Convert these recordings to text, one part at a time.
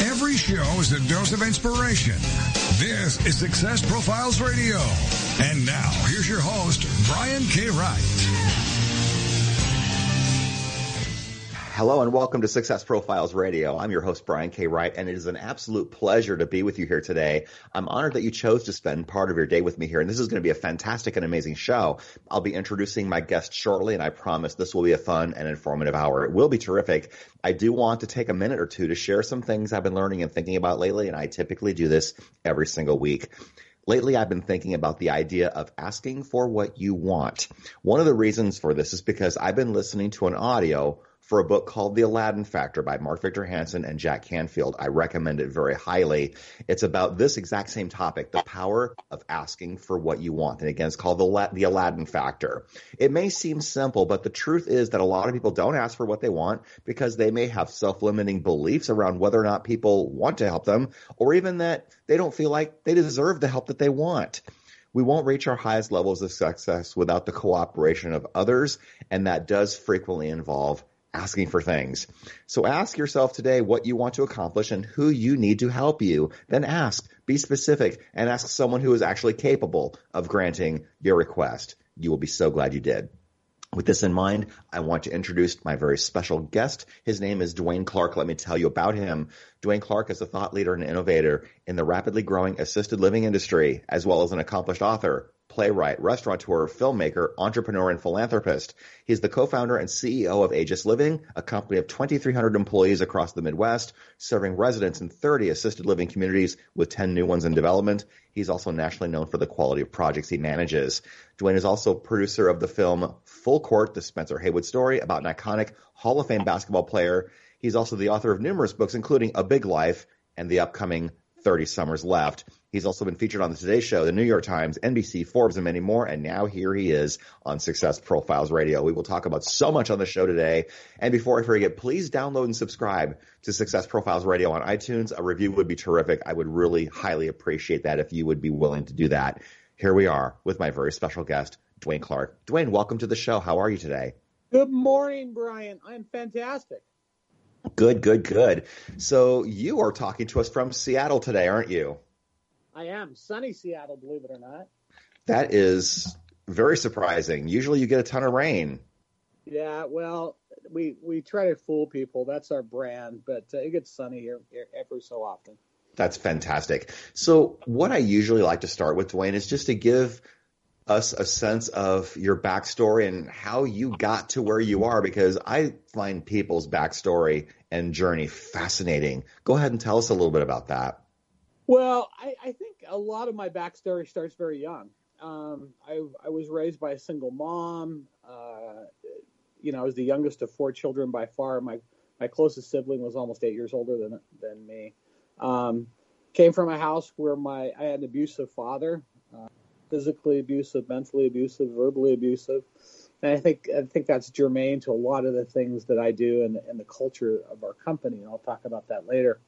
Every show is a dose of inspiration. This is Success Profiles Radio. And now, here's your host, Brian K. Wright. Hello and welcome to Success Profiles Radio. I'm your host, Brian K. Wright, and it is an absolute pleasure to be with you here today. I'm honored that you chose to spend part of your day with me here, and this is going to be a fantastic and amazing show. I'll be introducing my guest shortly, and I promise this will be a fun and informative hour. It will be terrific. I do want to take a minute or two to share some things I've been learning and thinking about lately, and I typically do this every single week. Lately, I've been thinking about the idea of asking for what you want. One of the reasons for this is because I've been listening to an audio for a book called The Aladdin Factor by Mark Victor Hansen and Jack Canfield. I recommend it very highly. It's about this exact same topic, the power of asking for what you want. And again, it's called the, the Aladdin Factor. It may seem simple, but the truth is that a lot of people don't ask for what they want because they may have self-limiting beliefs around whether or not people want to help them, or even that they don't feel like they deserve the help that they want we won't reach our highest levels of success without the cooperation of others, and that does frequently involve asking for things. So ask yourself today what you want to accomplish and who you need to help you. Then ask, be specific, and ask someone who is actually capable of granting your request. You will be so glad you did. With this in mind, I want to introduce my very special guest. His name is Dwayne Clark. Let me tell you about him. Dwayne Clark is a thought leader and innovator in the rapidly growing assisted living industry, as well as an accomplished author, playwright, restaurateur, filmmaker, entrepreneur, and philanthropist. He's the co-founder and CEO of Aegis Living, a company of 2,300 employees across the Midwest, serving residents in 30 assisted living communities with 10 new ones in development. He's also nationally known for the quality of projects he manages. Dwayne is also producer of the film Full Court, the Spencer Haywood story about an iconic Hall of Fame basketball player. He's also the author of numerous books, including A Big Life and the upcoming 30 Summers Left. He's also been featured on the Today Show, the New York Times, NBC, Forbes, and many more. And now here he is on Success Profiles Radio. We will talk about so much on the show today. And before I forget, please download and subscribe to Success Profiles Radio on iTunes. A review would be terrific. I would really highly appreciate that if you would be willing to do that. Here we are with my very special guest, Dwayne Clark. Dwayne, welcome to the show. How are you today? Good morning, Brian. I'm fantastic. Good, good, good. So you are talking to us from Seattle today, aren't you? I am. Sunny Seattle, believe it or not. That is very surprising. Usually you get a ton of rain. Yeah, well, we we try to fool people. That's our brand, but uh, it gets sunny here, here every so often. That's fantastic. So, what I usually like to start with, Dwayne, is just to give us a sense of your backstory and how you got to where you are, because I find people's backstory and journey fascinating. Go ahead and tell us a little bit about that. Well, I, I think a lot of my backstory starts very young. Um, I, I, was raised by a single mom. Uh, you know, I was the youngest of four children by far. My my closest sibling was almost eight years older than than me. Um, came from a house where my I had an abusive father, uh, physically abusive, mentally abusive, verbally abusive, and I think I think that's germane to a lot of the things that I do and, and the culture of our company. And I'll talk about that later.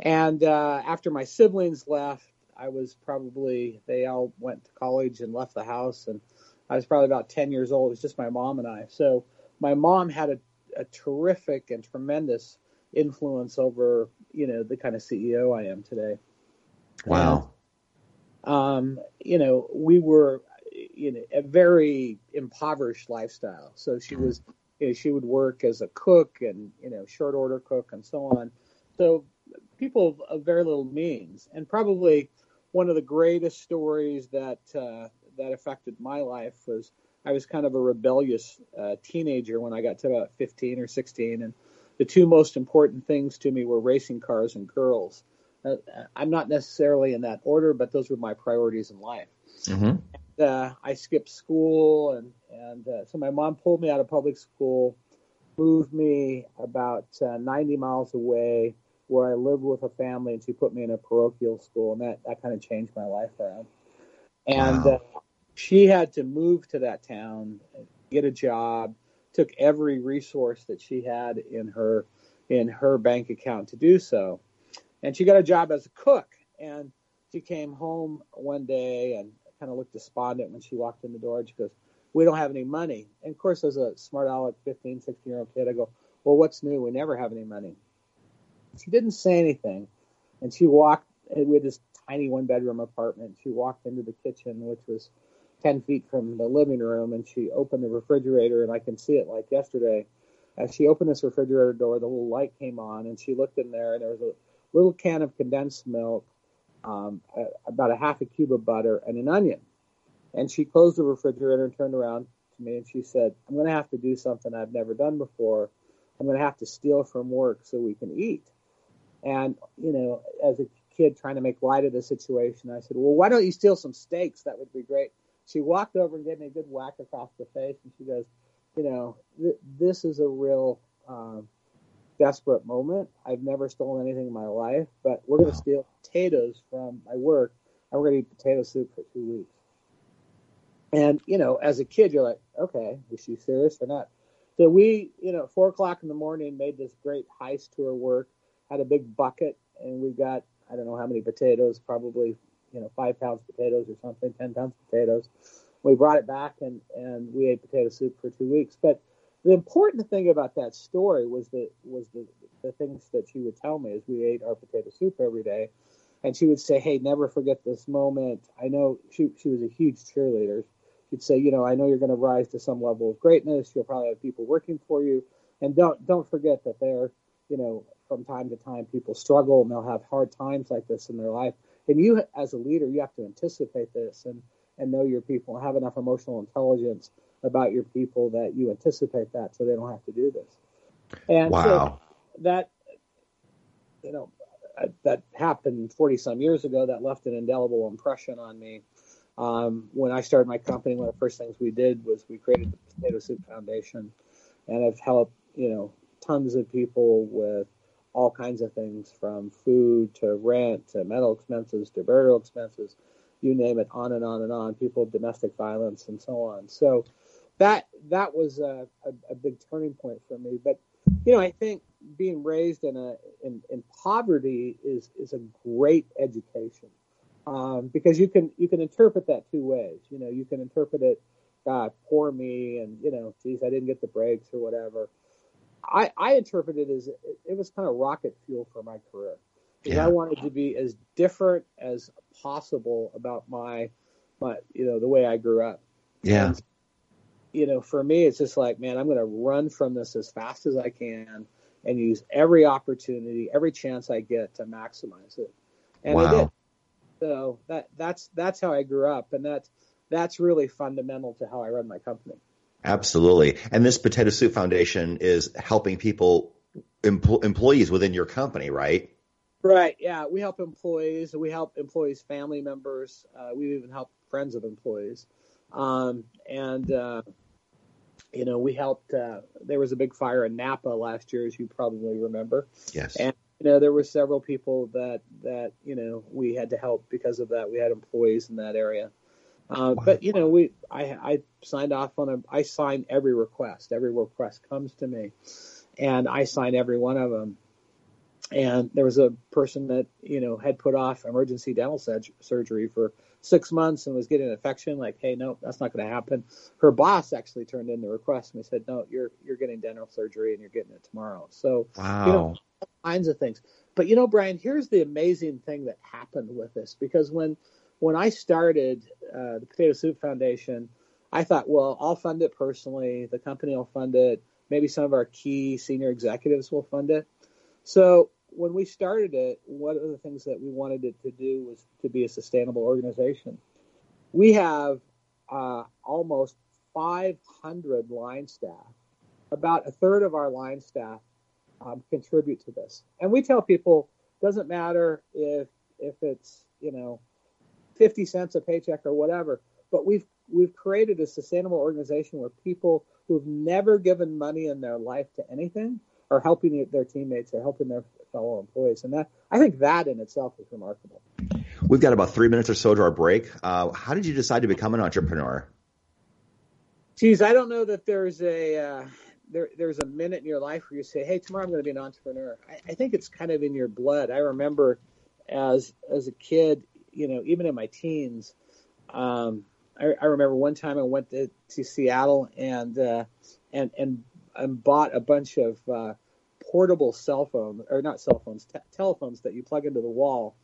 And uh, after my siblings left, I was probably, they all went to college and left the house. And I was probably about 10 years old. It was just my mom and I. So my mom had a, a terrific and tremendous influence over, you know, the kind of CEO I am today. Wow. And, um, you know, we were, you know, a very impoverished lifestyle. So she was, you know, she would work as a cook and, you know, short order cook and so on. So people of, of very little means, and probably one of the greatest stories that uh, that affected my life was I was kind of a rebellious uh, teenager when I got to about 15 or 16, and the two most important things to me were racing cars and girls. Uh, I'm not necessarily in that order, but those were my priorities in life. Mm-hmm. And, uh, I skipped school, and and uh, so my mom pulled me out of public school, moved me about uh, 90 miles away where I lived with a family, and she put me in a parochial school, and that that kind of changed my life around. And wow. uh, she had to move to that town, get a job, took every resource that she had in her in her bank account to do so. And she got a job as a cook. And she came home one day and kind of looked despondent when she walked in the door. And she goes, We don't have any money. And of course, as a smart aleck 15, 16 year old kid, I go, Well, what's new? We never have any money. She didn't say anything. And she walked, we had this tiny one bedroom apartment. She walked into the kitchen, which was 10 feet from the living room, and she opened the refrigerator, and I can see it like yesterday. As she opened this refrigerator door, the little light came on, and she looked in there, and there was a little can of condensed milk, um, about a half a cube of butter, and an onion. And she closed the refrigerator and turned around to me, and she said, I'm going to have to do something I've never done before. I'm going to have to steal from work so we can eat. And, you know, as a kid trying to make light of the situation, I said, Well, why don't you steal some steaks? That would be great she walked over and gave me a good whack across the face, and she goes, "You know, th- this is a real um, desperate moment. I've never stolen anything in my life, but we're going to steal potatoes from my work, and we're going to eat potato soup for two weeks." And you know, as a kid, you're like, "Okay, is she serious or not?" So we, you know, four o'clock in the morning, made this great heist tour work. Had a big bucket, and we got I don't know how many potatoes, probably you know five pounds potatoes or something, ten pounds potatoes. We brought it back and and we ate potato soup for two weeks. But the important thing about that story was that was the the things that she would tell me as we ate our potato soup every day. And she would say, "Hey, never forget this moment." I know she she was a huge cheerleader. She'd say, "You know, I know you're going to rise to some level of greatness. You'll probably have people working for you, and don't don't forget that they're, you know, from time to time people struggle and they'll have hard times like this in their life. And you as a leader you have to anticipate this and and know your people and have enough emotional intelligence about your people that you anticipate that so they don't have to do this. And wow. so that you know that happened 40 some years ago that left an indelible impression on me. Um, when I started my company, one of the first things we did was we created the Potato Soup Foundation, and I've helped you know tons of people with all kinds of things from food to rent to medical expenses to burial expenses, you name it, on and on and on. People, domestic violence, and so on. So that that was a, a, a big turning point for me. But you know, I think being raised in a in, in poverty is is a great education um, because you can you can interpret that two ways. You know, you can interpret it, God, poor me, and you know, geez, I didn't get the breaks or whatever. I, I interpret it as it, it was kind of rocket fuel for my career. Because yeah. I wanted to be as different as possible about my, my, you know, the way I grew up. Yeah. And, you know, for me, it's just like, man, I'm going to run from this as fast as I can and use every opportunity, every chance I get to maximize it. And wow. I did. So that that's that's how I grew up, and that's that's really fundamental to how I run my company. Absolutely. And this Potato Soup Foundation is helping people, empl- employees within your company, right? Right. Yeah. We help employees. We help employees' family members. Uh, we even help friends of employees. Um, and, uh, you know, we helped. Uh, there was a big fire in Napa last year, as you probably remember. Yes. And you know, there were several people that that you know we had to help because of that. We had employees in that area. Uh, but you know, we I, I signed off on a I sign every request. Every request comes to me, and I sign every one of them. And there was a person that you know had put off emergency dental surgery for six months and was getting an infection. Like, hey, no, that's not going to happen. Her boss actually turned in the request and they said, no, you're you're getting dental surgery and you're getting it tomorrow. So, wow. you know, all kinds of things. But you know, Brian, here's the amazing thing that happened with this because when when I started uh, the Potato Soup Foundation, I thought, well, I'll fund it personally. The company will fund it. Maybe some of our key senior executives will fund it. So when we started it, one of the things that we wanted it to do was to be a sustainable organization. We have uh, almost 500 line staff. About a third of our line staff um, contribute to this, and we tell people doesn't matter if if it's you know 50 cents a paycheck or whatever. But we've we've created a sustainable organization where people who've never given money in their life to anything are helping their teammates, are helping their fellow employees, and that I think that in itself is remarkable. We've got about three minutes or so to our break. Uh, how did you decide to become an entrepreneur? Geez, I don't know that there's a uh, there, there's a minute in your life where you say, "Hey, tomorrow I'm going to be an entrepreneur." I, I think it's kind of in your blood. I remember as as a kid, you know, even in my teens, um, I, I, remember one time I went to, to Seattle and uh, and and and bought a bunch of uh, portable cell phones or not cell phones, te- telephones that you plug into the wall.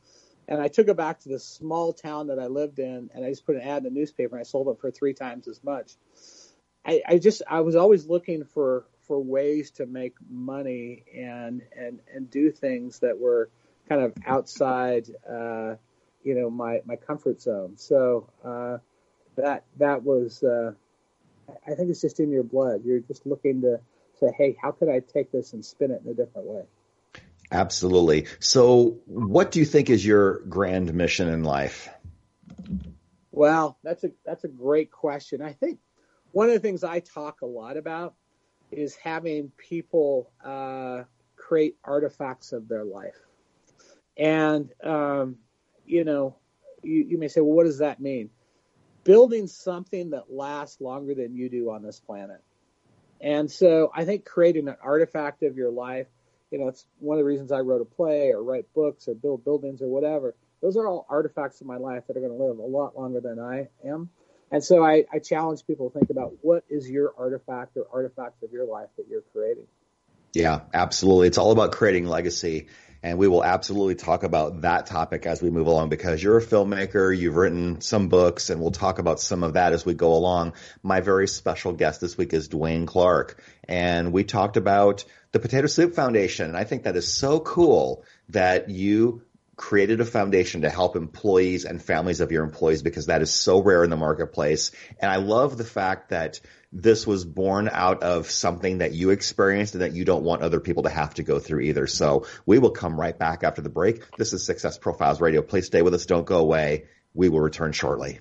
And I took it back to this small town that I lived in, and I just put an ad in the newspaper, and I sold it for three times as much. I, I just I was always looking for for ways to make money and and and do things that were kind of outside, uh, you know, my my comfort zone. So uh, that that was, uh, I think it's just in your blood. You're just looking to say, hey, how could I take this and spin it in a different way? Absolutely. So, what do you think is your grand mission in life? Well, that's a that's a great question. I think one of the things I talk a lot about is having people uh, create artifacts of their life. And, um, you know, you, you may say, well, what does that mean? Building something that lasts longer than you do on this planet. And so I think creating an artifact of your life, you know, it's one of the reasons I wrote a play or write books or build buildings or whatever. Those are all artifacts of my life that are going to live a lot longer than I am. And so I, I challenge people to think about what is your artifact or artifacts of your life that you're creating. Yeah, absolutely. It's all about creating legacy. And we will absolutely talk about that topic as we move along because you're a filmmaker, you've written some books, and we'll talk about some of that as we go along. My very special guest this week is Dwayne Clark. And we talked about the Potato Soup Foundation. And I think that is so cool that you created a foundation to help employees and families of your employees because that is so rare in the marketplace. And I love the fact that this was born out of something that you experienced and that you don't want other people to have to go through either. So we will come right back after the break. This is Success Profiles Radio. Please stay with us. Don't go away. We will return shortly.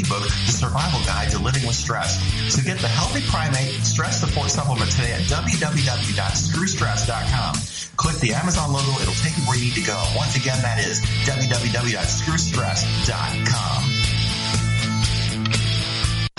ebook, The Survival Guide to Living with Stress. So get the Healthy Primate Stress Support Supplement today at www.screwstress.com. Click the Amazon logo, it'll take you where you need to go. Once again, that is www.screwstress.com.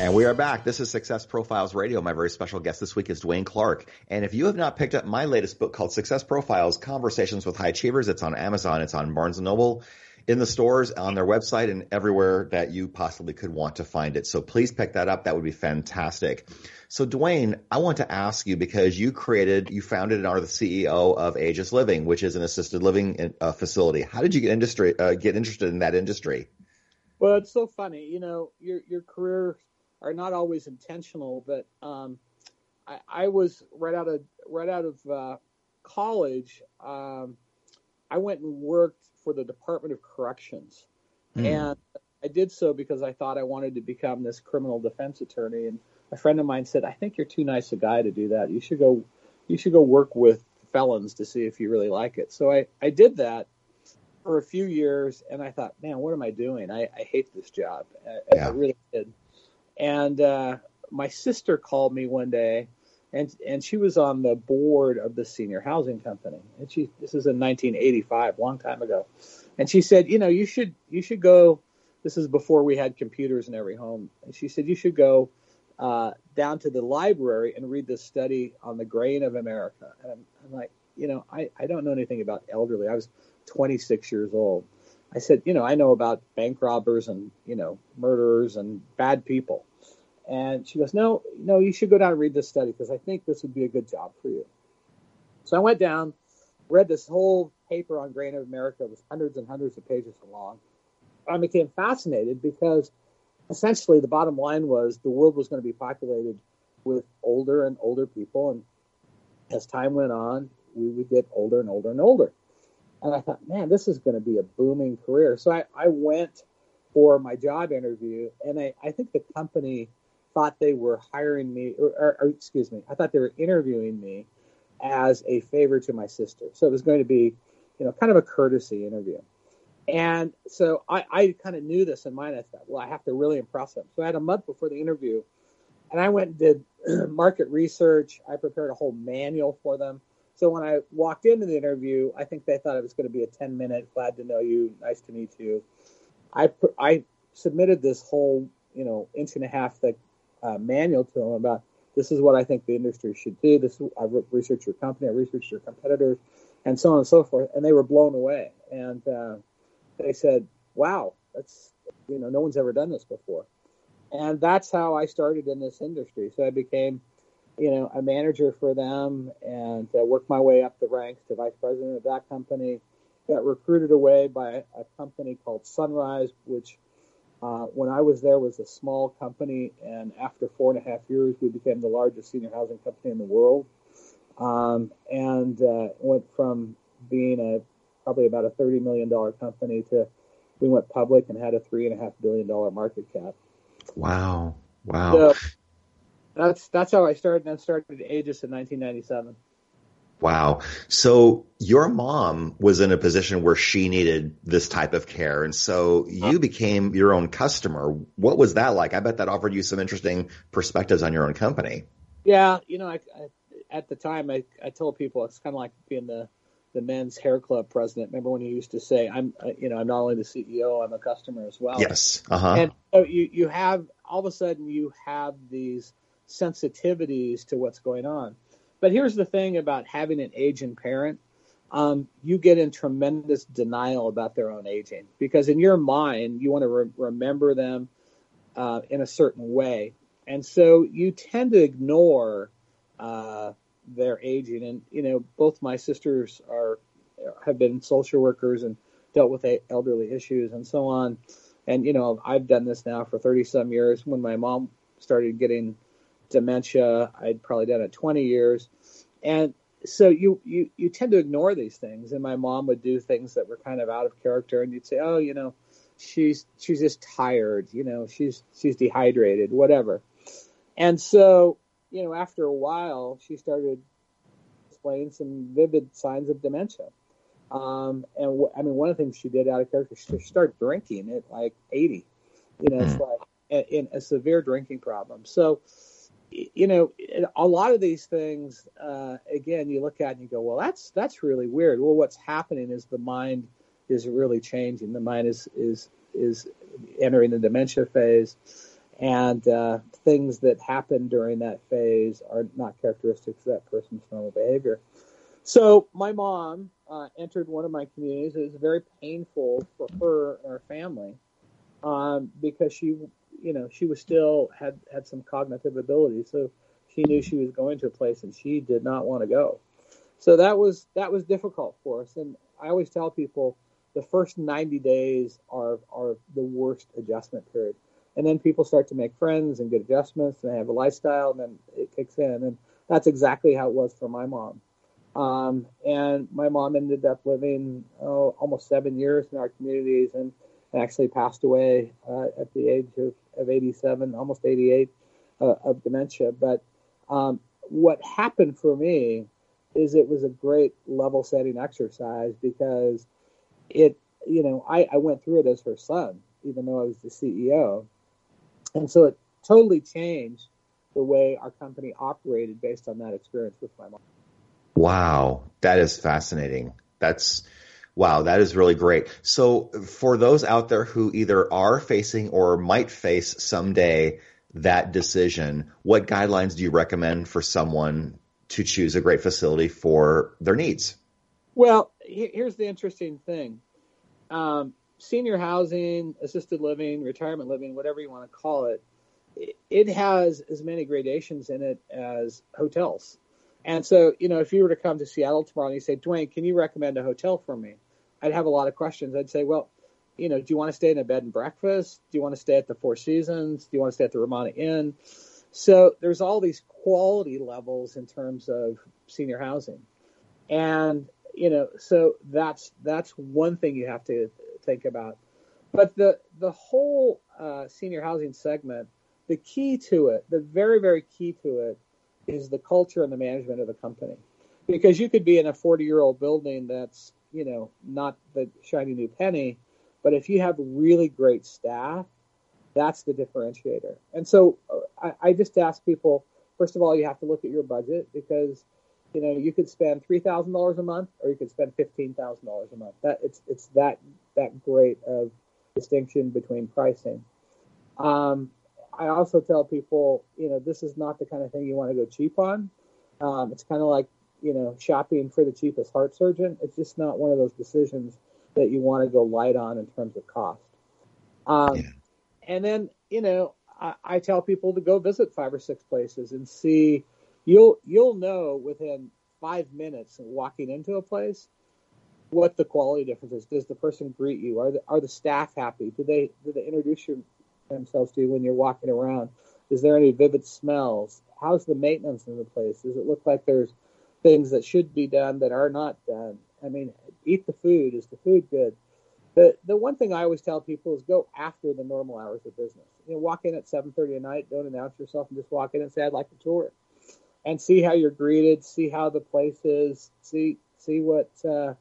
And we are back. This is Success Profiles Radio. My very special guest this week is Dwayne Clark. And if you have not picked up my latest book called Success Profiles, Conversations with High Achievers, it's on Amazon, it's on Barnes & Noble. in the stores, on their website, and everywhere that you possibly could want to find it. So please pick that up. That would be fantastic. So Dwayne, I want to ask you because you created, you founded and are the CEO of Aegis Living, which is an assisted living uh, facility. How did you get industry uh, get interested in that industry? Well, it's so funny. You know, your your careers are not always intentional, but um, I, I, was right out of right out of uh, college. Um, I went and worked for the Department of Corrections, mm. and I did so because I thought I wanted to become this criminal defense attorney. And a friend of mine said, "I think you're too nice a guy to do that. You should go, you should go work with felons to see if you really like it." So I I did that for a few years, and I thought, "Man, what am I doing? I, I hate this job. I, yeah. I really did." And uh, my sister called me one day and and she was on the board of the senior housing company. And she this is in 1985 long time ago. And she said you know you should you should go this is before we had computers in every home. And she said you should go uh, down to the library and read this study on the graying of america. And I'm, I'm like you know I, I don't know anything about elderly. I was 26 years old. I said you know i know about bank robbers and you know murderers and bad people and she goes, no, no, you should go down and read this study because I think this would be a good job for you. So I went down, read this whole paper on Graying of America. It was hundreds and hundreds of pages long. I became fascinated because essentially the bottom line was the world was going to be populated with older and older people. And as time went on, we would get older and older and older. And I thought, man, this is going to be a booming career. So I, I went for my job interview, and I, I think the company thought they were hiring me, or, or, or, excuse me, I thought they were interviewing me as a favor to my sister. So it was going to be, you know, kind of a courtesy interview. And so I, I kind of knew this in mind. I thought, well, I have to really impress them. So I had a month before the interview, and I went and did market research. I prepared a whole manual for them. So when I walked into the interview, I think they thought it was going to be a 10 minute, glad to know you, nice to meet you. I, I submitted this whole, you know, inch and a half thick uh, manual to them about this is what I think the industry should do. This I researched your company, I researched your competitors, and so on and so forth. And they were blown away, and uh, they said, "Wow, that's you know, no one's ever done this before." And that's how I started in this industry. So I became, you know, a manager for them and uh, worked my way up the ranks to vice president of that company. Got recruited away by a company called Sunrise, which uh, when I was there, was a small company, and after four and a half years, we became the largest senior housing company in the world, um, and uh, went from being a probably about a thirty million dollar company to we went public and had a three and a half billion dollar market cap. Wow! Wow! So that's that's how I started. And I started Aegis in 1997. Wow. So your mom was in a position where she needed this type of care. And so you became your own customer. What was that like? I bet that offered you some interesting perspectives on your own company. Yeah. You know, I, I, at the time, I, I told people it's kind of like being the, the men's hair club president. Remember when you used to say, I'm, you know, I'm not only the CEO, I'm a customer as well. Yes. Uh-huh. And so you, you have, all of a sudden you have these sensitivities to what's going on. But here's the thing about having an aging parent. Um, you get in tremendous denial about their own aging because in your mind you want to re- remember them uh, in a certain way, and so you tend to ignore uh, their aging. And you know, both my sisters are have been social workers and dealt with elderly issues and so on. And you know, I've done this now for 30 some years. When my mom started getting dementia. I'd probably done it 20 years. And so you, you, you tend to ignore these things. And my mom would do things that were kind of out of character. And you'd say, oh, you know, she's, she's just tired, you know, she's, she's dehydrated, whatever. And so, you know, after a while, she started displaying some vivid signs of dementia. Um, and w- I mean, one of the things she did out of character, she started drinking at like 80. You know, it's hmm. like in a severe drinking problem. So, you know, a lot of these things, uh, again, you look at and you go, well, that's that's really weird. Well, what's happening is the mind is really changing. The mind is is is entering the dementia phase, and uh, things that happen during that phase are not characteristics of that person's normal behavior. So my mom uh, entered one of my communities. It was very painful for her and her family um, because she, you know, she was still had had some cognitive ability. So she knew she was going to a place and she did not want to go. So that was that was difficult for us. And I always tell people the first 90 days are are the worst adjustment period. And then people start to make friends and get adjustments and they have a lifestyle and then it kicks in. And that's exactly how it was for my mom. Um, and my mom ended up living oh, almost seven years in our communities and actually passed away uh, at the age of, of 87, almost 88 uh, of dementia. But um, what happened for me is it was a great level setting exercise because it, you know, I, I went through it as her son, even though I was the CEO. And so it totally changed the way our company operated based on that experience with my mom. Wow, that is fascinating. That's wow, that is really great. So for those out there who either are facing or might face someday that decision, what guidelines do you recommend for someone to choose a great facility for their needs? Well, here's the interesting thing. Um, senior housing, assisted living, retirement living, whatever you want to call it, it has as many gradations in it as hotels. And so, you know, if you were to come to Seattle tomorrow and you say, Dwayne, can you recommend a hotel for me? I'd have a lot of questions. I'd say, well, you know, do you want to stay in a bed and breakfast? Do you want to stay at the Four Seasons? Do you want to stay at the Ramada Inn? So there's all these quality levels in terms of senior housing. And, you know, so that's that's one thing you have to think about. But the the whole uh, senior housing segment, the key to it, the very very key to it, is the culture and the management of the company. Because you could be in a 40 year old building that's, you know, not the shiny new penny, but if you have really great staff, that's the differentiator. And so uh, I, I just ask people, first of all, you have to look at your budget because, you know, you could spend three thousand dollars a month or you could spend fifteen thousand dollars a month. That it's it's that that great of distinction between pricing. Um, I also tell people, you know, this is not the kind of thing you want to go cheap on. Um, it's kind of like, you know, shopping for the cheapest heart surgeon. It's just not one of those decisions that you want to go light on in terms of cost. Um, yeah. And then, you know, I, I tell people to go visit five or six places and see. You'll you'll know within five minutes of walking into a place what the quality difference is. Does the person greet you? Are the are the staff happy? Do they do they introduce you themselves to you when you're walking around? Is there any vivid smells? How's the maintenance in the place? Does it look like there's things that should be done that are not done? I mean, eat the food. Is the food good? The the one thing I always tell people is go after the normal hours of business. You know, walk in at 7:30 at night. Don't announce yourself and just walk in and say I'd like a tour, and see how you're greeted. See how the place is. See see what uh,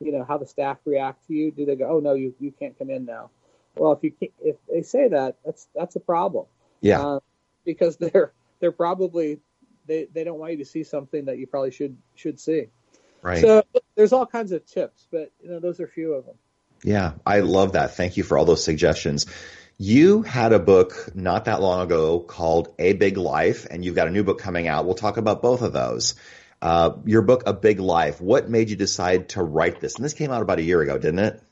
you know how the staff react to you. Do they go, oh no, you you can't come in now? Well, if you can't, if they say that, that's that's a problem. Yeah. Uh, because they're they're probably they, they don't want you to see something that you probably should should see. Right. So there's all kinds of tips, but you know those are a few of them. Yeah, I love that. Thank you for all those suggestions. You had a book not that long ago called A Big Life, and you've got a new book coming out. We'll talk about both of those. Uh, your book, A Big Life, what made you decide to write this? And this came out about a year ago, didn't it?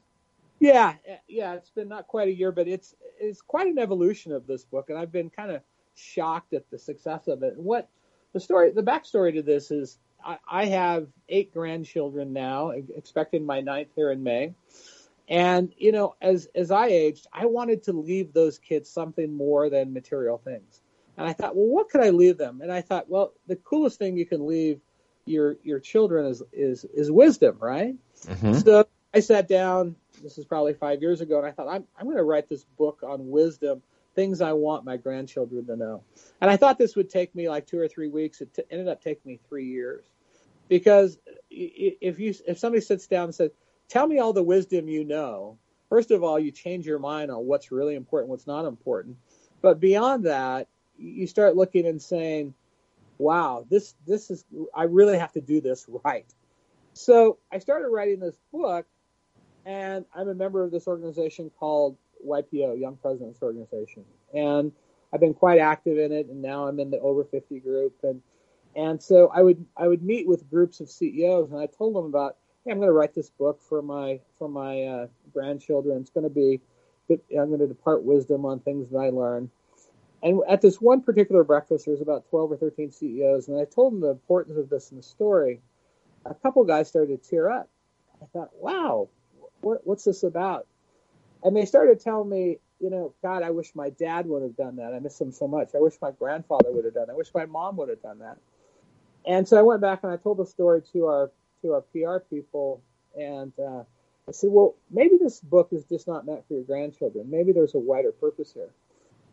Yeah, yeah, it's been not quite a year, but it's it's quite an evolution of this book, and I've been kind of shocked at the success of it. What the story, the backstory to this is, I, I have eight grandchildren now, expecting my ninth here in May, and you know, as as I aged, I wanted to leave those kids something more than material things. And I thought, well, what could I leave them? And I thought, well, the coolest thing you can leave your your children is is is wisdom, right? Mm-hmm. So I sat down this is probably five years ago, and I thought I'm I'm going to write this book on wisdom, things I want my grandchildren to know. And I thought this would take me like two or three weeks. It t- ended up taking me three years, because if you if somebody sits down and says, "Tell me all the wisdom you know," first of all, you change your mind on what's really important, what's not important. But beyond that, you start looking and saying, "Wow, this this is I really have to do this right." So I started writing this book and I'm a member of this organization called YPO, Young Presidents Organization, and I've been quite active in it. And now I'm in the over 50 group, and And so I would I would meet with groups of CEOs, and I told them about, hey, I'm going to write this book for my for my uh, grandchildren. It's going to be, I'm going to depart wisdom on things that I learned. And at this one particular breakfast, there was about 12 or 13 CEOs, and I told them the importance of this in the story. A couple guys started to tear up. I thought, wow, what, what's this about? And they started telling me, you know, God, I wish my dad would have done that. I miss him so much. I wish my grandfather would have done that. I wish my mom would have done that. And so I went back and I told the story to our to our PR people, and uh, I said, well, maybe this book is just not meant for your grandchildren. Maybe there's a wider purpose here.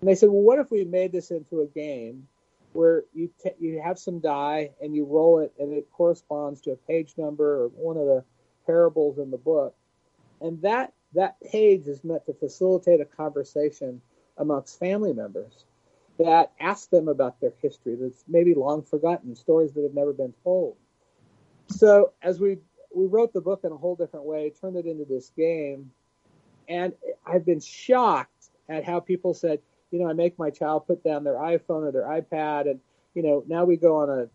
And they said, well, what if we made this into a game where you t- you have some die and you roll it and it corresponds to a page number or one of the parables in the book, and that that page is meant to facilitate a conversation amongst family members that ask them about their history that's maybe long forgotten, stories that have never been told. So as we we wrote the book in a whole different way, turned it into this game, and I've been shocked at how people said, you know, I make my child put down their iPhone or their iPad, and you know, now we go on a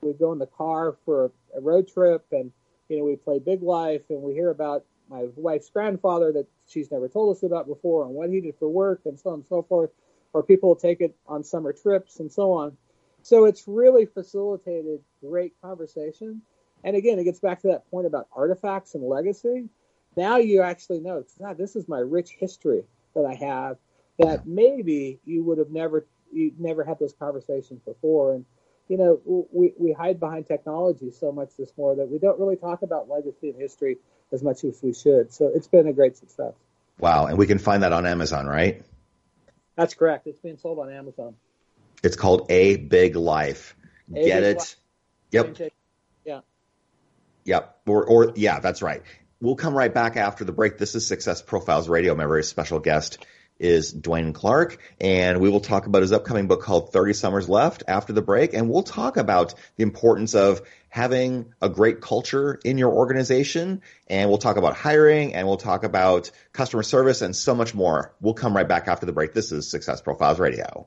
we go in the car for a, a road trip, and you know, we play Big Life, and we hear about my wife's grandfather that she's never told us about before, and what he did for work, and so on and so forth. Or people take it on summer trips and so on. So it's really facilitated great conversation. And again, it gets back to that point about artifacts and legacy. Now you actually know, God, this is my rich history that I have that maybe you would have never you never had those conversations before. And you know, we, we hide behind technology so much this more that we don't really talk about legacy and history as much as we should. So it's been a great success. Wow, and we can find that on Amazon, right? That's correct. It's being sold on Amazon. It's called A Big Life. A Get Big it? Life. Yep. Yeah. Yep. Or, or yeah, that's right. We'll come right back after the break. This is Success Profiles Radio. My very special guest is Dwayne Clark, and we will talk about his upcoming book called 30 Summers Left after the break, and we'll talk about the importance of having a great culture in your organization, and we'll talk about hiring, and we'll talk about customer service, and so much more. We'll come right back after the break. This is Success Profiles Radio.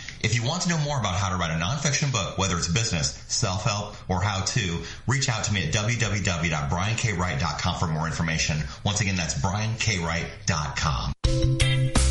If you want to know more about how to write a nonfiction book, whether it's business, self-help, or how to, reach out to me at www.briankWright.com for more information. Once again, that's briankWright.com.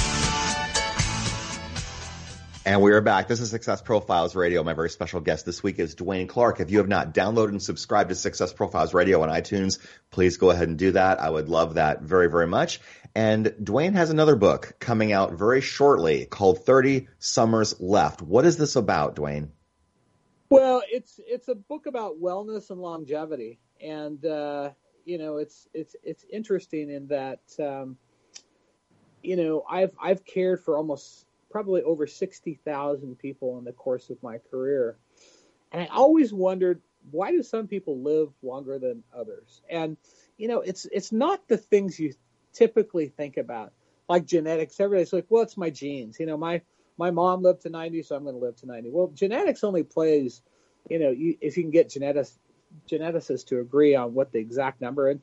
And we are back. This is Success Profiles Radio. My very special guest this week is Dwayne Clark. If you have not downloaded and subscribed to Success Profiles Radio on iTunes, please go ahead and do that. I would love that very, very much. And Dwayne has another book coming out very shortly called 30 Summers Left. What is this about, Dwayne? Well, it's it's a book about wellness and longevity, and uh, you know, it's it's it's interesting in that um, you know I've I've cared for almost probably over 60,000 people in the course of my career. And I always wondered why do some people live longer than others? And you know, it's it's not the things you typically think about, like genetics. Everybody's like, well, it's my genes. You know, my my mom lived to 90, so I'm going to live to 90. Well, genetics only plays, you know, you, if you can get genetics geneticists to agree on what the exact number and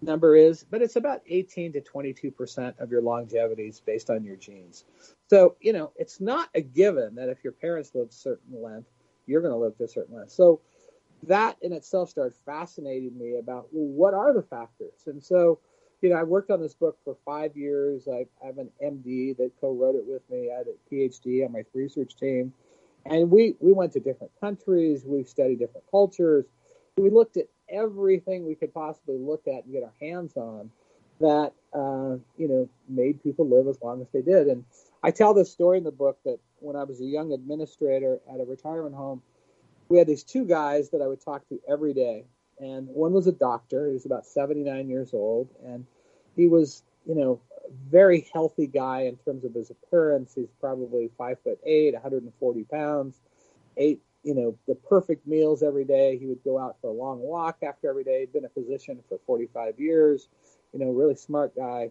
number is, but it's about 18 to 22 percent of your longevity is based on your genes. So you know, it's not a given that if your parents lived a certain length, you're going to live to a certain length. So that in itself started fascinating me about well, what are the factors. And so, you know, I worked on this book for five years. I, I have an MD that co-wrote it with me. I had a PhD on my research team, and we we went to different countries. We studied different cultures. We looked at everything we could possibly look at and get our hands on that uh, you know made people live as long as they did. And I tell this story in the book that when I was a young administrator at a retirement home, we had these two guys that I would talk to every day, and one was a doctor. He was about 79 years old, and he was, you know, a very healthy guy in terms of his appearance. He's probably five foot eight, 140 pounds, ate, you know, the perfect meals every day. He would go out for a long walk after every day. He'd been a physician for 45 years, you know, really smart guy.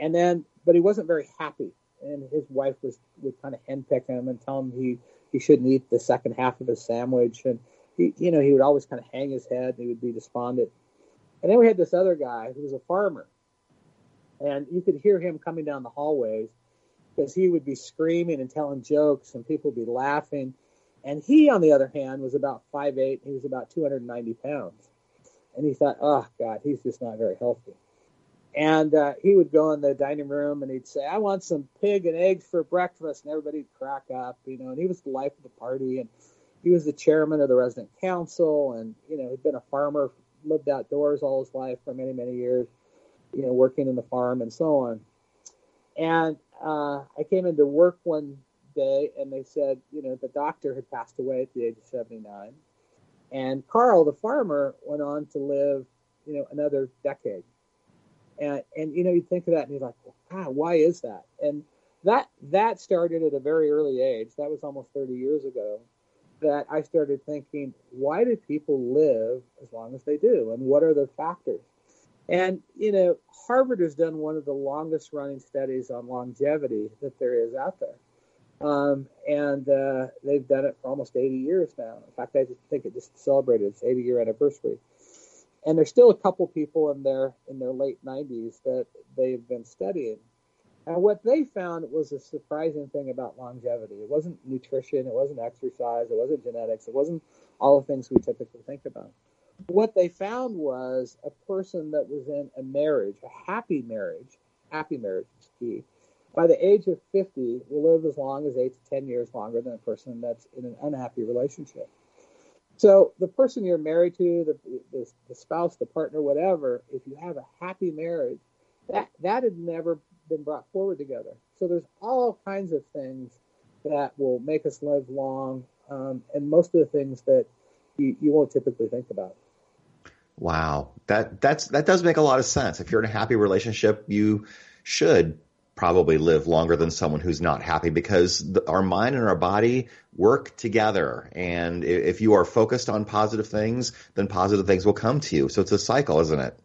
And then, but he wasn't very happy. And his wife was would kind of henpeck him and tell him he he shouldn't eat the second half of his sandwich, and he, you know, he would always kind of hang his head. And he would be despondent. And then we had this other guy who was a farmer, and you could hear him coming down the hallways because he would be screaming and telling jokes, and people would be laughing. And he, on the other hand, was about five eight. He was about 290 pounds. And he thought, oh, God, he's just not very healthy. And uh, he would go in the dining room and he'd say, I want some pig and eggs for breakfast. And everybody'd crack up, you know, and he was the life of the party. And he was the chairman of the resident council. And, you know, he'd been a farmer, lived outdoors all his life for many, many years, you know, working in the farm and so on. And uh, I came into work one day and they said, you know, the doctor had passed away at the age of 79. And Carl, the farmer, went on to live, you know, another decade and and you know you think of that and you're like, God, why is that? And that that started at a very early age. That was almost 30 years ago. That I started thinking, why do people live as long as they do, and what are the factors? And you know, Harvard has done one of the longest running studies on longevity that there is out there. Um, and uh, they've done it for almost 80 years now. In fact, I think it just celebrated its 80 year anniversary and there's still a couple people in their in their late 90s that they've been studying. And what they found was a surprising thing about longevity. It wasn't nutrition, it wasn't exercise, it wasn't genetics, it wasn't all the things we typically think about. What they found was a person that was in a marriage, a happy marriage, happy marriage is key, by the age of 50 will live as long as 8 to 10 years longer than a person that's in an unhappy relationship. So the person you're married to, the, the, the spouse, the partner, whatever, if you have a happy marriage, that that had never been brought forward together. So there's all kinds of things that will make us live long, um, and most of the things that you, you won't typically think about. Wow, that that's that does make a lot of sense. If you're in a happy relationship, you should probably live longer than someone who's not happy because the, our mind and our body work together. And if you are focused on positive things, then positive things will come to you. So it's a cycle, isn't it?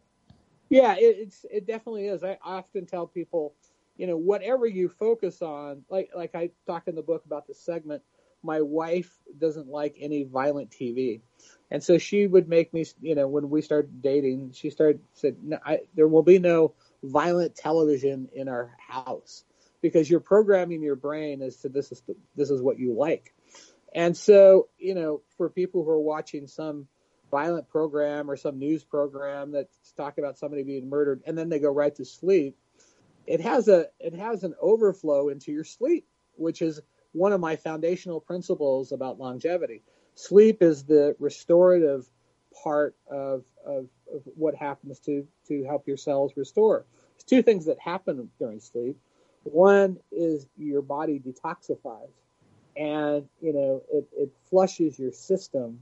Yeah, it, it's it definitely is. I often tell people, you know, whatever you focus on, like like I talk in the book about this segment. My wife doesn't like any violent TV, and so she would make me, you know, when we started dating, she started said, no, I, "There will be no violent television in our house because you're programming your brain as to this is the, this is what you like. And so, you know, for people who are watching some violent program or some news program that's talking about somebody being murdered and then they go right to sleep, it has a it has an overflow into your sleep, which is one of my foundational principles about longevity. Sleep is the restorative part of, of, of what happens to, to help your cells restore. There's two things that happen during sleep. One is your body detoxifies and, you know, it, it flushes your system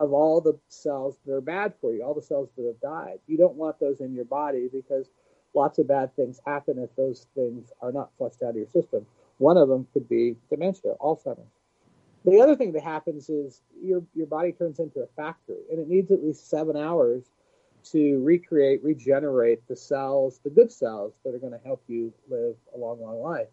of all the cells that are bad for you, all the cells that have died. You don't want those in your body because lots of bad things happen if those things are not flushed out of your system. One of them could be dementia, Alzheimer's. The other thing that happens is your your body turns into a factory, and it needs at least seven hours to recreate, regenerate the cells, the good cells that are going to help you live a long, long life.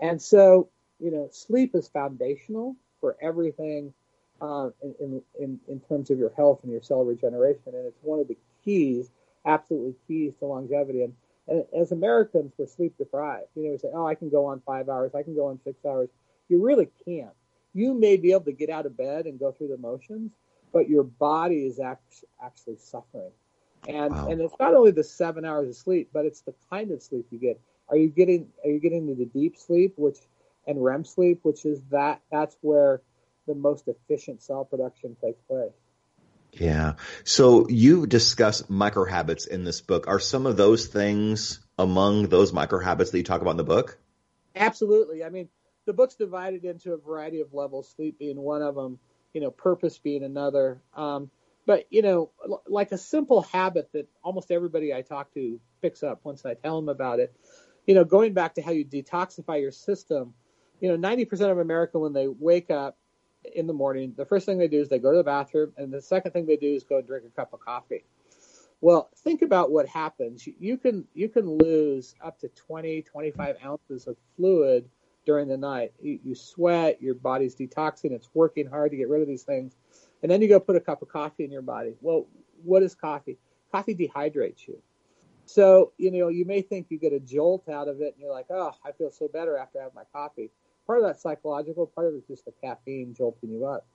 And so, you know, sleep is foundational for everything uh, in, in, in terms of your health and your cell regeneration. And it's one of the keys, absolutely keys to longevity. And, and as Americans, we're sleep deprived. You know, we say, oh, I can go on five hours, I can go on six hours. You really can't. You may be able to get out of bed and go through the motions, but your body is act- actually suffering. And wow. and it's not only the seven hours of sleep, but it's the kind of sleep you get. Are you getting are you getting the deep sleep, which and REM sleep, which is that that's where the most efficient cell production takes place. Yeah. So you discuss micro habits in this book. Are some of those things among those micro habits that you talk about in the book? Absolutely. I mean, the book's divided into a variety of levels, sleep being one of them, you know, purpose being another. Um, but you know, like a simple habit that almost everybody I talk to picks up once I tell them about it. You know, going back to how you detoxify your system. You know, 90% of America when they wake up in the morning, the first thing they do is they go to the bathroom, and the second thing they do is go and drink a cup of coffee. Well, think about what happens. You can you can lose up to 20, 25 ounces of fluid during the night. You, you sweat, your body's detoxing, it's working hard to get rid of these things and then you go put a cup of coffee in your body. Well, what is coffee? Coffee dehydrates you. So, you know, you may think you get a jolt out of it and you're like, oh, I feel so better after I have my coffee. Part of that psychological, part of it's just the caffeine jolting you up.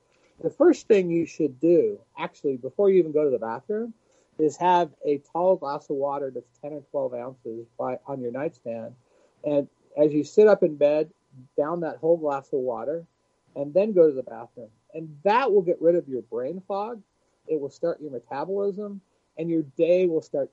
The first thing you should do, actually, before you even go to the bathroom, is have a tall glass of water that's 10 or 12 ounces by, on your nightstand. And as you sit up in bed, down that whole glass of water, and then go to the bathroom and that will get rid of your brain fog. It will start your metabolism, and your day will start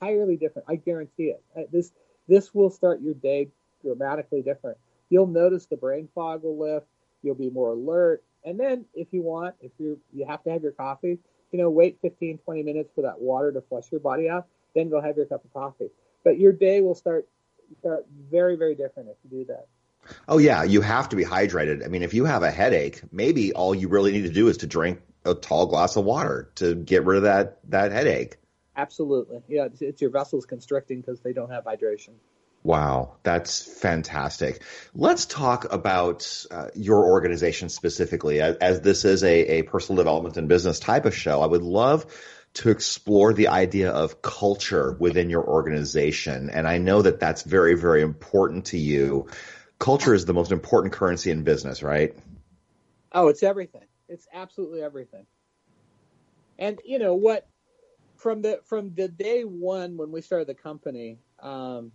entirely different. I guarantee it. Uh, this this will start your day dramatically different. You'll notice the brain fog will lift. You'll be more alert. And then, if you want, if you you have to have your coffee, you know, wait 15, 20 minutes for that water to flush your body out. Then go have your cup of coffee. But your day will start start very, very different if you do that. Oh yeah, you have to be hydrated. I mean, if you have a headache, maybe all you really need to do is to drink a tall glass of water to get rid of that that headache. Absolutely, yeah. It's, it's your vessels constricting because they don't have hydration. Wow, that's fantastic. Let's talk about uh, your organization specifically, as, as this is a, a personal development and business type of show. I would love to explore the idea of culture within your organization, and I know that that's very, very important to you culture is the most important currency in business, right? Oh, it's everything. It's absolutely everything. And you know what? From the from the day one when we started the company, um,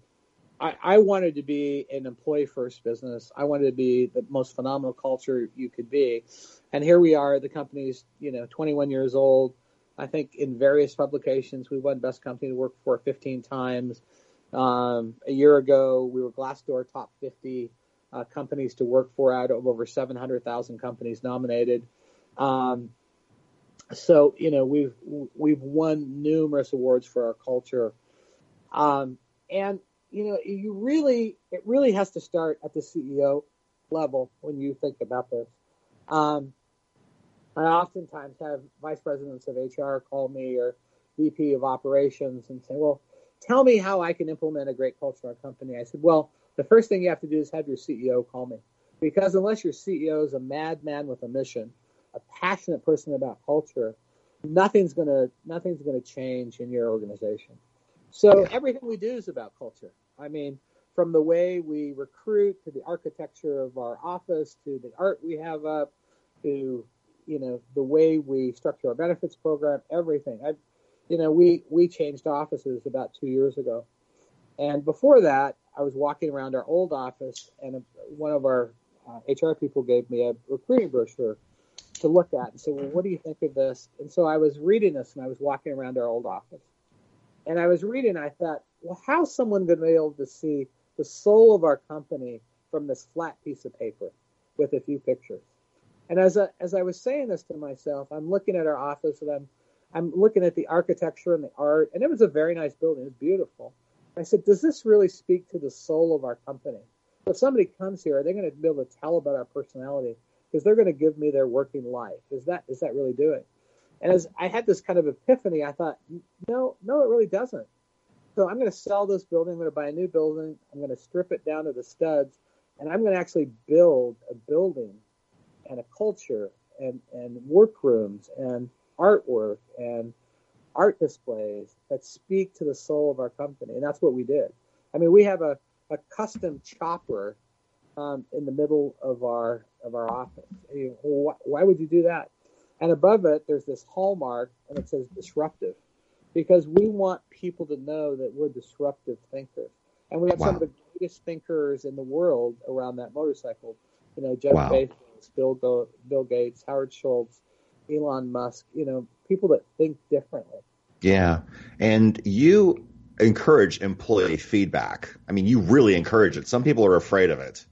I, I wanted to be an employee first business. I wanted to be the most phenomenal culture you could be, and here we are. The company's you know 21 years old. I think in various publications we won best company to work for 15 times. Um, a year ago, we were Glassdoor top 50 uh, companies to work for out of over 700,000 companies nominated. Um, so you know we've we've won numerous awards for our culture, um, and you know you really it really has to start at the CEO level when you think about this. Um, I oftentimes have vice presidents of HR call me or VP of operations and say, "Well, tell me how I can implement a great culture in our company. I said, well, the first thing you have to do is have your CEO call me. Because unless your CEO is a madman with a mission, a passionate person about culture, nothing's gonna nothing's gonna change in your organization. So everything we do is about culture. I mean, from the way we recruit to the architecture of our office to the art we have up to you know the way we structure our benefits program, everything. I you know, we we changed offices about two years ago, and before that, I was walking around our old office, and one of our uh, HR people gave me a recruiting brochure to look at and say, "Well, what do you think of this?" And so I was reading this, and I was walking around our old office, and I was reading. I thought, "Well, how's someone going to be able to see the soul of our company from this flat piece of paper with a few pictures?" And as as I was saying this to myself, I'm looking at our office, and I'm I'm looking at the architecture and the art, and it was a very nice building. It was beautiful. I said, does this really speak to the soul of our company? if somebody comes here, are they going to be able to tell about our personality? Because they're going to give me their working life. Is that is that really doing? And as I had this kind of epiphany, I thought, no, no, it really doesn't. So I'm going to sell this building. I'm going to buy a new building. I'm going to strip it down to the studs, and I'm going to actually build a building and a culture and and workrooms and artwork and art displays that speak to the soul of our company. And that's what we did. I mean, we have a, a custom chopper um, in the middle of our of our office. You why, why would you do that? And above it, there's this hallmark, and it says disruptive, because we want people to know that we're disruptive thinkers. And we have wow. some of the greatest thinkers in the world around that motorcycle. You know, Jeff wow. Bezos, Bill, Bill Gates, Howard Schultz, Elon Musk. You know, people that think differently. Yeah, and you encourage employee feedback. I mean, you really encourage it. Some people are afraid of it.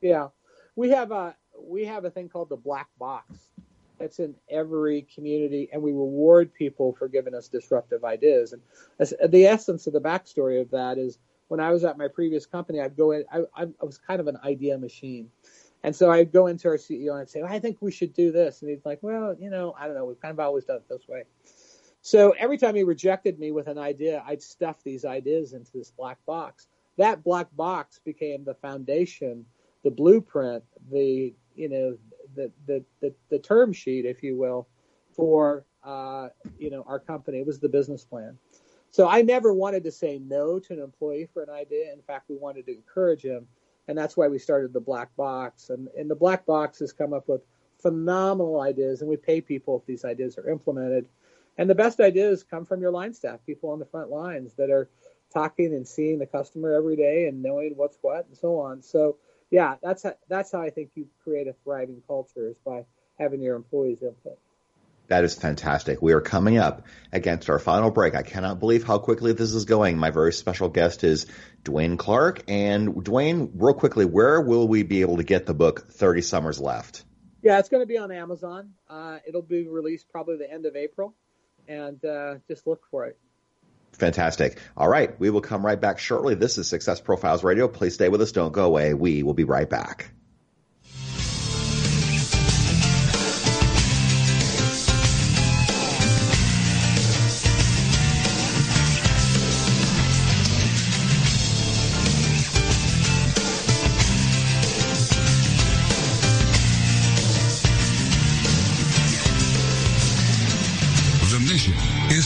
Yeah, we have a we have a thing called the black box. That's in every community, and we reward people for giving us disruptive ideas. And the essence of the backstory of that is when I was at my previous company, I'd go in. I, I was kind of an idea machine, and so I'd go into our CEO and I'd say, well, "I think we should do this," and he's like, "Well, you know, I don't know. We've kind of always done it this way." So every time he rejected me with an idea, I'd stuff these ideas into this black box. That black box became the foundation, the blueprint, the you know the the the, the term sheet, if you will, for uh, you know our company. It was the business plan. So I never wanted to say no to an employee for an idea. In fact, we wanted to encourage him, and that's why we started the black box. And, and the black box has come up with phenomenal ideas, and we pay people if these ideas are implemented. And the best ideas come from your line staff, people on the front lines that are talking and seeing the customer every day and knowing what's what and so on. So yeah, that's how, that's how I think you create a thriving culture is by having your employees input. That is fantastic. We are coming up against our final break. I cannot believe how quickly this is going. My very special guest is Dwayne Clark. And Dwayne, real quickly, where will we be able to get the book 30 Summers Left? Yeah, it's going to be on Amazon. Uh, it'll be released probably the end of April and uh, just look for it. Fantastic. All right. We will come right back shortly. This is Success Profiles Radio. Please stay with us. Don't go away. We will be right back.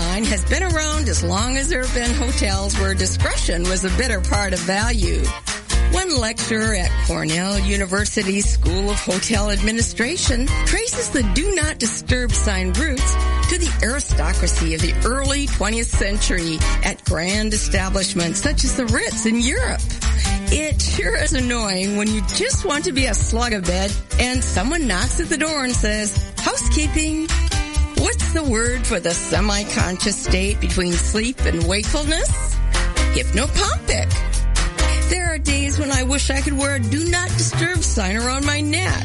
has been around as long as there have been hotels where discretion was a bitter part of value. One lecturer at Cornell University School of Hotel Administration traces the do not disturb sign roots to the aristocracy of the early 20th century at grand establishments such as the Ritz in Europe. It sure is annoying when you just want to be a slug of bed and someone knocks at the door and says, housekeeping. What's the word for the semi-conscious state between sleep and wakefulness? Hypnopompic. There are days when I wish I could wear a do not disturb sign around my neck.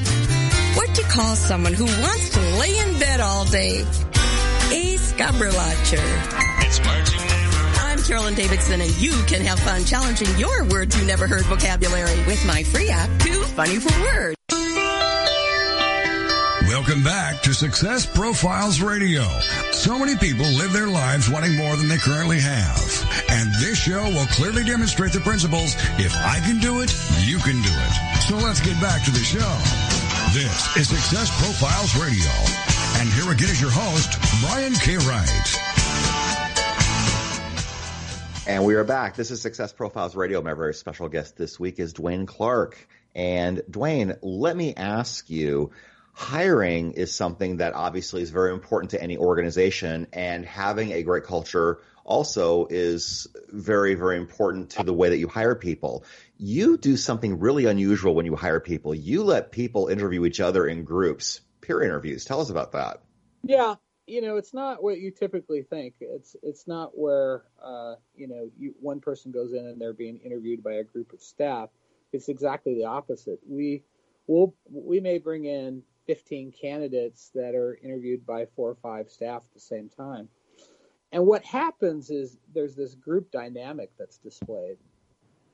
What to call someone who wants to lay in bed all day? A I'm Carolyn Davidson and you can have fun challenging your words you never heard vocabulary with my free app, Too Funny for Words. Welcome back to Success Profiles Radio. So many people live their lives wanting more than they currently have. And this show will clearly demonstrate the principles, if I can do it, you can do it. So let's get back to the show. This is Success Profiles Radio. And here again is your host, Brian K. Wright. And we are back. This is Success Profiles Radio. My very special guest this week is Dwayne Clark. And Dwayne, let me ask you, hiring is something that obviously is very important to any organization and having a great culture also is very, very important to the way that you hire people. You do something really unusual when you hire people. You let people interview each other in groups, peer interviews. Tell us about that. Yeah, you know, it's not what you typically think. It's it's not where uh, you know you, one person goes in and they're being interviewed by a group of staff. It's exactly the opposite. We will we may bring in 15 candidates that are interviewed by four or five staff at the same time. And what happens is there's this group dynamic that's displayed.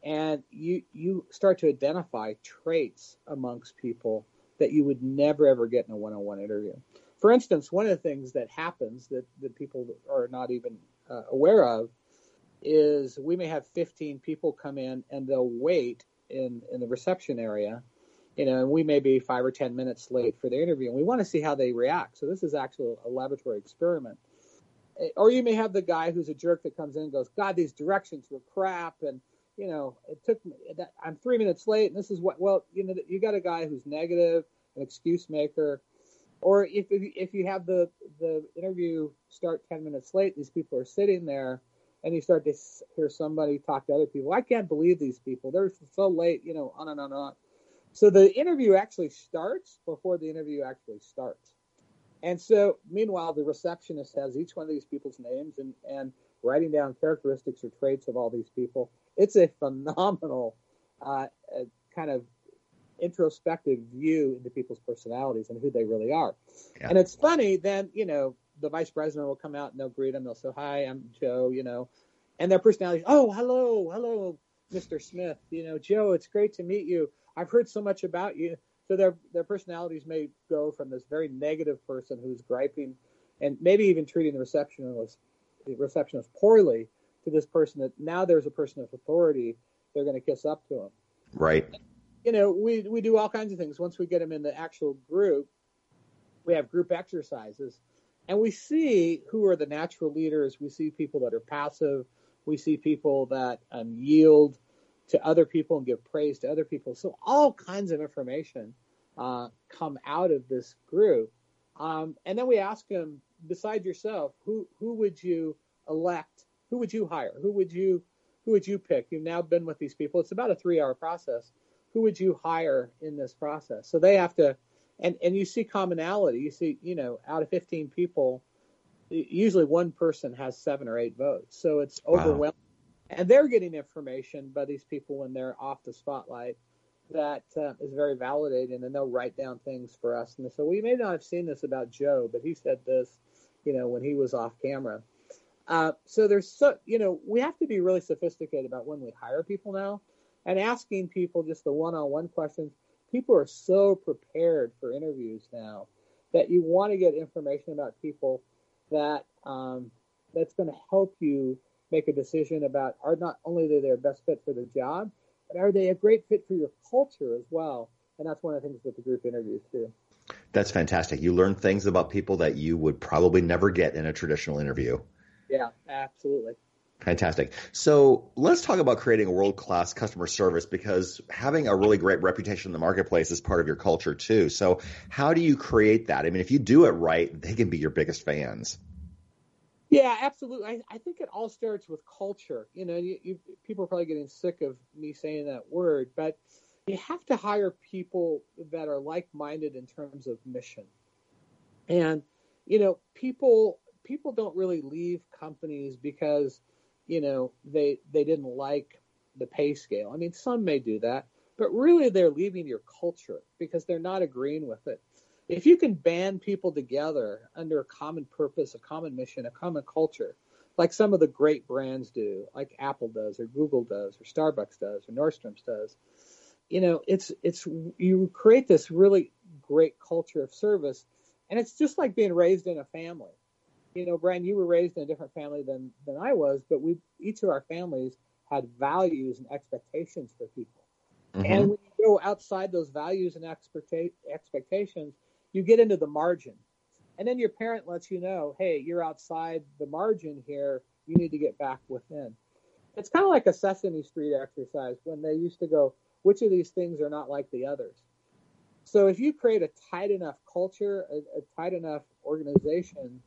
And you you start to identify traits amongst people that you would never ever get in a one-on-one interview. For instance, one of the things that happens that, that people are not even uh, aware of is we may have 15 people come in and they'll wait in, in the reception area, you know, and we may be five or 10 minutes late for the interview and we want to see how they react. So this is actually a laboratory experiment eh, or you may have the guy who's a jerk that comes in and goes, God, these directions were crap, and you know, it took me. I'm three minutes late, and this is what. Well, you know, you got a guy who's negative, an excuse maker, or if if you have the the interview start ten minutes late, these people are sitting there, and you start to hear somebody talk to other people. I can't believe these people. They're so late, you know, on and on and on. So the interview actually starts before the interview actually starts. And so, meanwhile, the receptionist has each one of these people's names and, and writing down characteristics or traits of all these people. It's a phenomenal uh, kind of introspective view into people's personalities and who they really are. Yeah. And it's funny, then, you know, the vice president will come out and they'll greet them. They'll say, Hi, I'm Joe, you know, and their personality, Oh, hello, hello, Mr. Smith. You know, Joe, it's great to meet you. I've heard so much about you. So their their personalities may go from this very negative person who's griping and maybe even treating the receptionist the receptionist poorly to this person that now there's a person of authority they're going to kiss up to him. Right. You know, we we do all kinds of things. Once we get them in the actual group, we have group exercises, and we see who are the natural leaders. We see people that are passive. We see people that um, yield to other people and give praise to other people. So all kinds of information uh, come out of this group. Um, and then we ask them, besides yourself, who who would you elect? Who would you hire? Who would you who would you pick? You've now been with these people. It's about a three hour process. Who would you hire in this process? So they have to, and and you see commonality. You see, you know, out of 15 people, usually one person has seven or eight votes. So it's overwhelming. And they're getting information by these people when they're off the spotlight that uh, is very validating, and they'll write down things for us. And so we may not have seen this about Joe, but he said this, you know, when he was off camera. Uh, so there's so you know we have to be really sophisticated about when we hire people now, and asking people just the one-on-one questions. People are so prepared for interviews now that you want to get information about people that um, that's going to help you make a decision about are not only they their best fit for the job, but are they a great fit for your culture as well? And that's one of the things that the group interviews do. That's fantastic. You learn things about people that you would probably never get in a traditional interview. Yeah, absolutely. Fantastic. So let's talk about creating a world class customer service because having a really great reputation in the marketplace is part of your culture too. So, how do you create that? I mean, if you do it right, they can be your biggest fans. Yeah, absolutely. I, I think it all starts with culture. You know, you, you, people are probably getting sick of me saying that word, but you have to hire people that are like-minded in terms of mission. And you know, people people don't really leave companies because you know they they didn't like the pay scale. I mean, some may do that, but really they're leaving your culture because they're not agreeing with it if you can band people together under a common purpose, a common mission, a common culture, like some of the great brands do, like Apple does, or Google does, or Starbucks does, or Nordstrom's does, you know, it's it's you create this really great culture of service, and it's just like being raised in a family. You know, Brian, you were raised in a different family than than I was, but we each of our families had values and expectations for people. Mm-hmm. And when you go outside those values and expectations, you get into the margin. And then your parent lets you know, hey, you're outside the margin here. You need to get back within. It's kind of like a Sesame Street exercise when they used to go, which of these things are not like the others? So if you create a tight enough culture, a, a tight enough organization,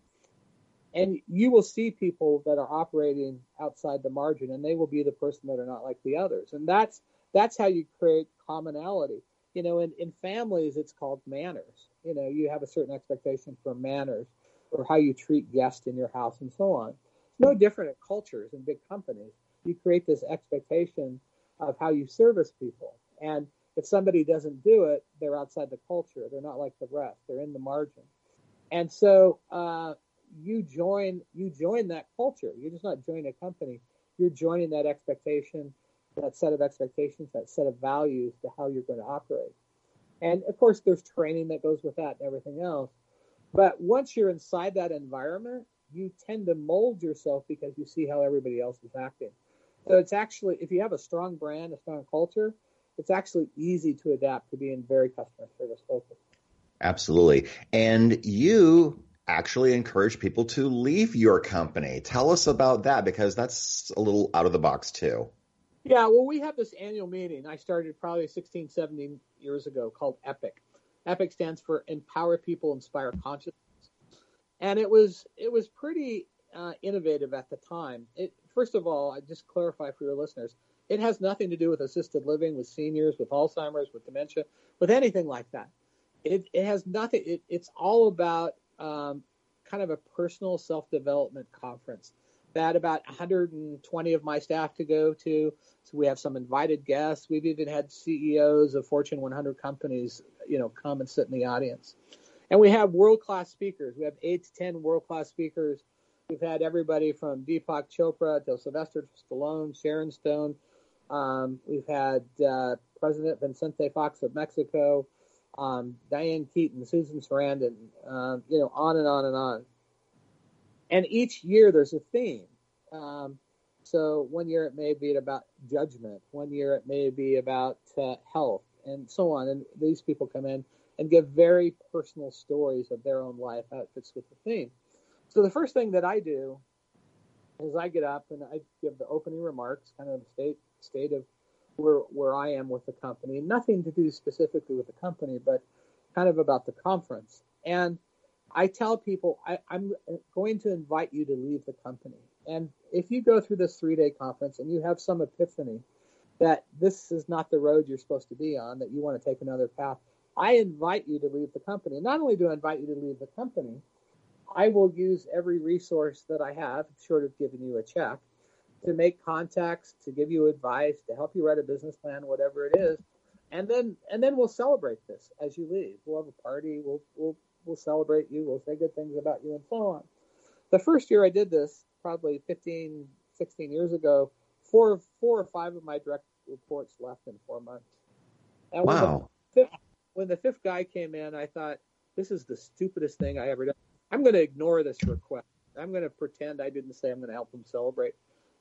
and you will see people that are operating outside the margin, and they will be the person that are not like the others. And that's that's how you create commonality. You know, in, in families, it's called manners. You know, you have a certain expectation for manners or how you treat guests in your house and so on. It's no different at cultures and big companies. You create this expectation of how you service people. And if somebody doesn't do it, they're outside the culture. They're not like the rest. They're in the margin. And so uh, you join you join that culture. You're just not joining a company. You're joining that expectation that set of expectations, that set of values to how you're going to operate. And of course, there's training that goes with that and everything else. But once you're inside that environment, you tend to mold yourself because you see how everybody else is acting. So it's actually, if you have a strong brand, a strong culture, it's actually easy to adapt to being very customer service focused. Absolutely. And you actually encourage people to leave your company. Tell us about that because that's a little out of the box too. Yeah, well, we have this annual meeting. I started probably 16, 17 years ago called EPIC. EPIC stands for Empower People, Inspire Consciousness, and it was it was pretty uh, innovative at the time. It, first of all, I just clarify for your listeners, it has nothing to do with assisted living, with seniors, with Alzheimer's, with dementia, with anything like that. It, it has nothing. It, it's all about um, kind of a personal self development conference that about 120 of my staff to go to. So we have some invited guests. We've even had CEOs of Fortune 100 companies, you know, come and sit in the audience. And we have world class speakers. We have eight to 10 world class speakers. We've had everybody from Deepak Chopra to Sylvester Stallone, Sharon Stone. Um, we've had uh, President Vicente Fox of Mexico, um, Diane Keaton, Susan Sarandon, uh, you know, on and on and on and each year there's a theme. Um, so one year it may be about judgment, one year it may be about uh, health, and so on. And these people come in and give very personal stories of their own life, how it fits with the theme. So the first thing that I do is I get up and I give the opening remarks, kind of the state state of where where I am with the company. Nothing to do specifically with the company, but kind of about the conference. And I tell people I, am going to invite you to leave the company. And if you go through this three day conference and you have some epiphany that this is not the road you're supposed to be on, that you want to take another path, I invite you to leave the company. Not only do I invite you to leave the company, I will use every resource that I have, short of giving you a check, to make contacts, to give you advice, to help you write a business plan, whatever it is. And then and then we'll celebrate this as you leave. We'll have a party. We'll we'll we'll celebrate you, we'll say good things about you, and so on. The first year I did this, probably 15, 16 years ago, four, four or five of my direct reports left in four months. And wow. When the, fifth, when the fifth guy came in, I thought, this is the stupidest thing I ever done. I'm going to ignore this request. I'm going to pretend I didn't say I'm going to help him celebrate.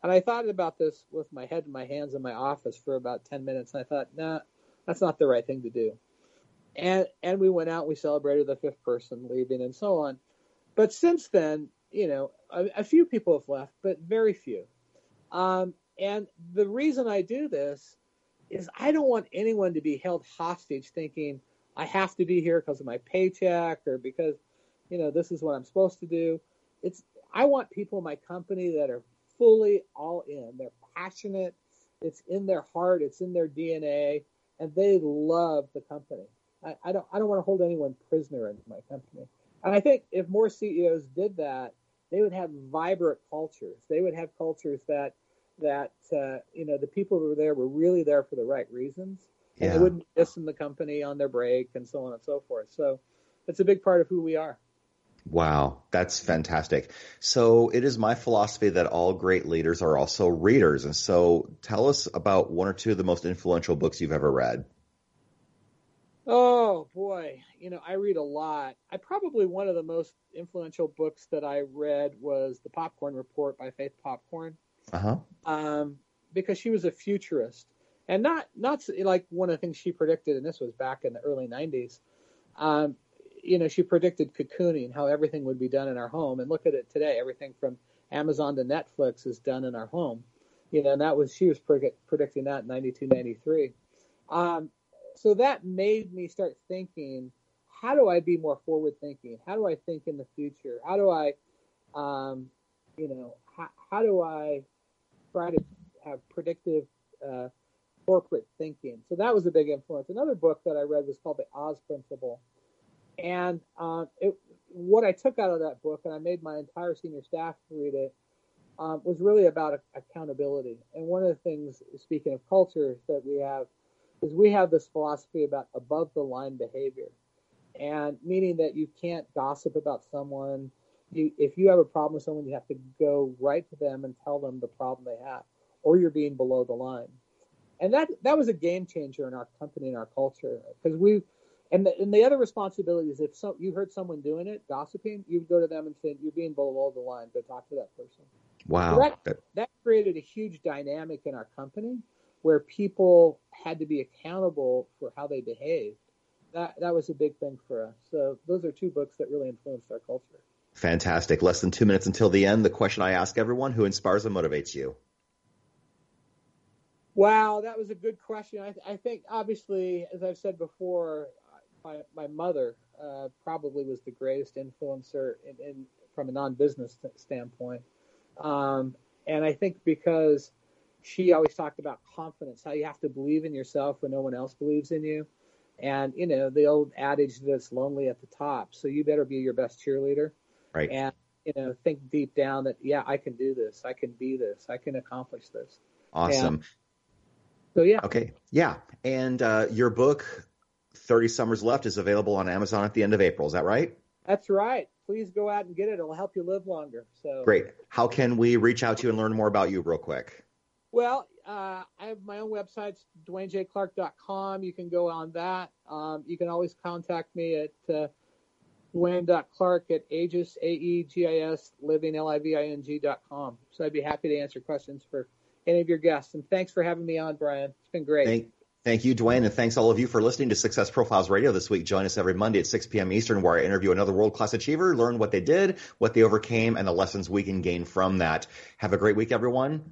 And I thought about this with my head in my hands in my office for about 10 minutes. And I thought, nah, that's not the right thing to do and and we went out we celebrated the fifth person leaving and so on. But since then you know a, a few people have left but very few. Um, and the reason i do this is i don't want anyone to be held hostage thinking i have to be here because of my paycheck or because you know this is what i'm supposed to do. It's i want people in my company that are fully all in. They're passionate. It's in their heart. It's in their dna and they love the company I, I don't I don't want to hold anyone prisoner in my company. And I think if more CEOs did that, they would have vibrant cultures. They would have cultures that that uh, you know the people who were there were really there for the right reasons, and they wouldn't in the company on their break and so on and so forth. So it's a big part of who we are. Wow, that's fantastic. So it is my philosophy that all great leaders are also readers. And so tell us about one or two of the most influential books you've ever read. Oh boy, you know, I read a lot. I probably one of the most influential books that I read was The Popcorn Report by Faith Popcorn. Uh-huh. Um, because she was a futurist. and not not like one of the things she predicted, and this was back in the early '90s. Um, you know, she predicted cocooning, how everything would be done in our home, and look at it today. Everything from Amazon to Netflix is done in our home. You know, and that was she was predicting that in '92, '93. Um, so that made me start thinking, how do I be more forward thinking? How do I think in the future? How do I, um, you know, how, how do I try to have predictive uh, corporate thinking? So that was a big influence. Another book that I read was called The Oz Principle. And uh, it, what I took out of that book, and I made my entire senior staff read it, um, was really about accountability. And one of the things, speaking of culture, that we have is we have this philosophy about above the line behavior, and meaning that you can't gossip about someone. You, if you have a problem with someone, you have to go right to them and tell them the problem they have, or you're being below the line. And that that was a game changer in our company and our culture because we and the, and the other responsibility is if so, you heard someone doing it, gossiping, you would go to them and say, "You're being below the line. Go talk to that person." Wow. So that, that created a huge dynamic in our company where people had to be accountable for how they behaved. That that was a big thing for us. So those are two books that really influenced our culture. Fantastic. Less than two minutes until the end. The question I ask everyone: Who inspires and motivates you? Wow, that was a good question. I, I think, obviously, as I've said before, my, my mother uh, probably was the greatest influencer in, in from a non-business standpoint. Um, and I think because she always talked about confidence, how you have to believe in yourself when no one else believes in you. And, you know, the old adage that's lonely at the top. So you better be your best cheerleader. Right. And, you know, think deep down that, yeah, I can do this. I can be this. I can accomplish this. Awesome. And so, yeah. Okay. Yeah. And uh, your book, 30 Summers Left, is available on Amazon at the end of April. Is that right? That's right. Please go out and get it. It'll help you live longer. So Great. How can we reach out to you and learn more about you real quick? Well, uh, I have my own website, dwaynejclark.com. You can go on that. Um, you can always contact me at uh, dwayne.clark at aegis, A-E-G-I-S, living, L-I-V-I-N-G dot com. So I'd be happy to answer questions for any of your guests. And thanks for having me on, Brian. It's been great. Thank, thank you, Dwayne, and thanks all of you for listening to Success Profiles Radio this week. Join us every Monday at 6 p.m. Eastern, where I interview another world-class achiever, learn what they did, what they overcame, and the lessons we can gain from that. Have a great week, everyone.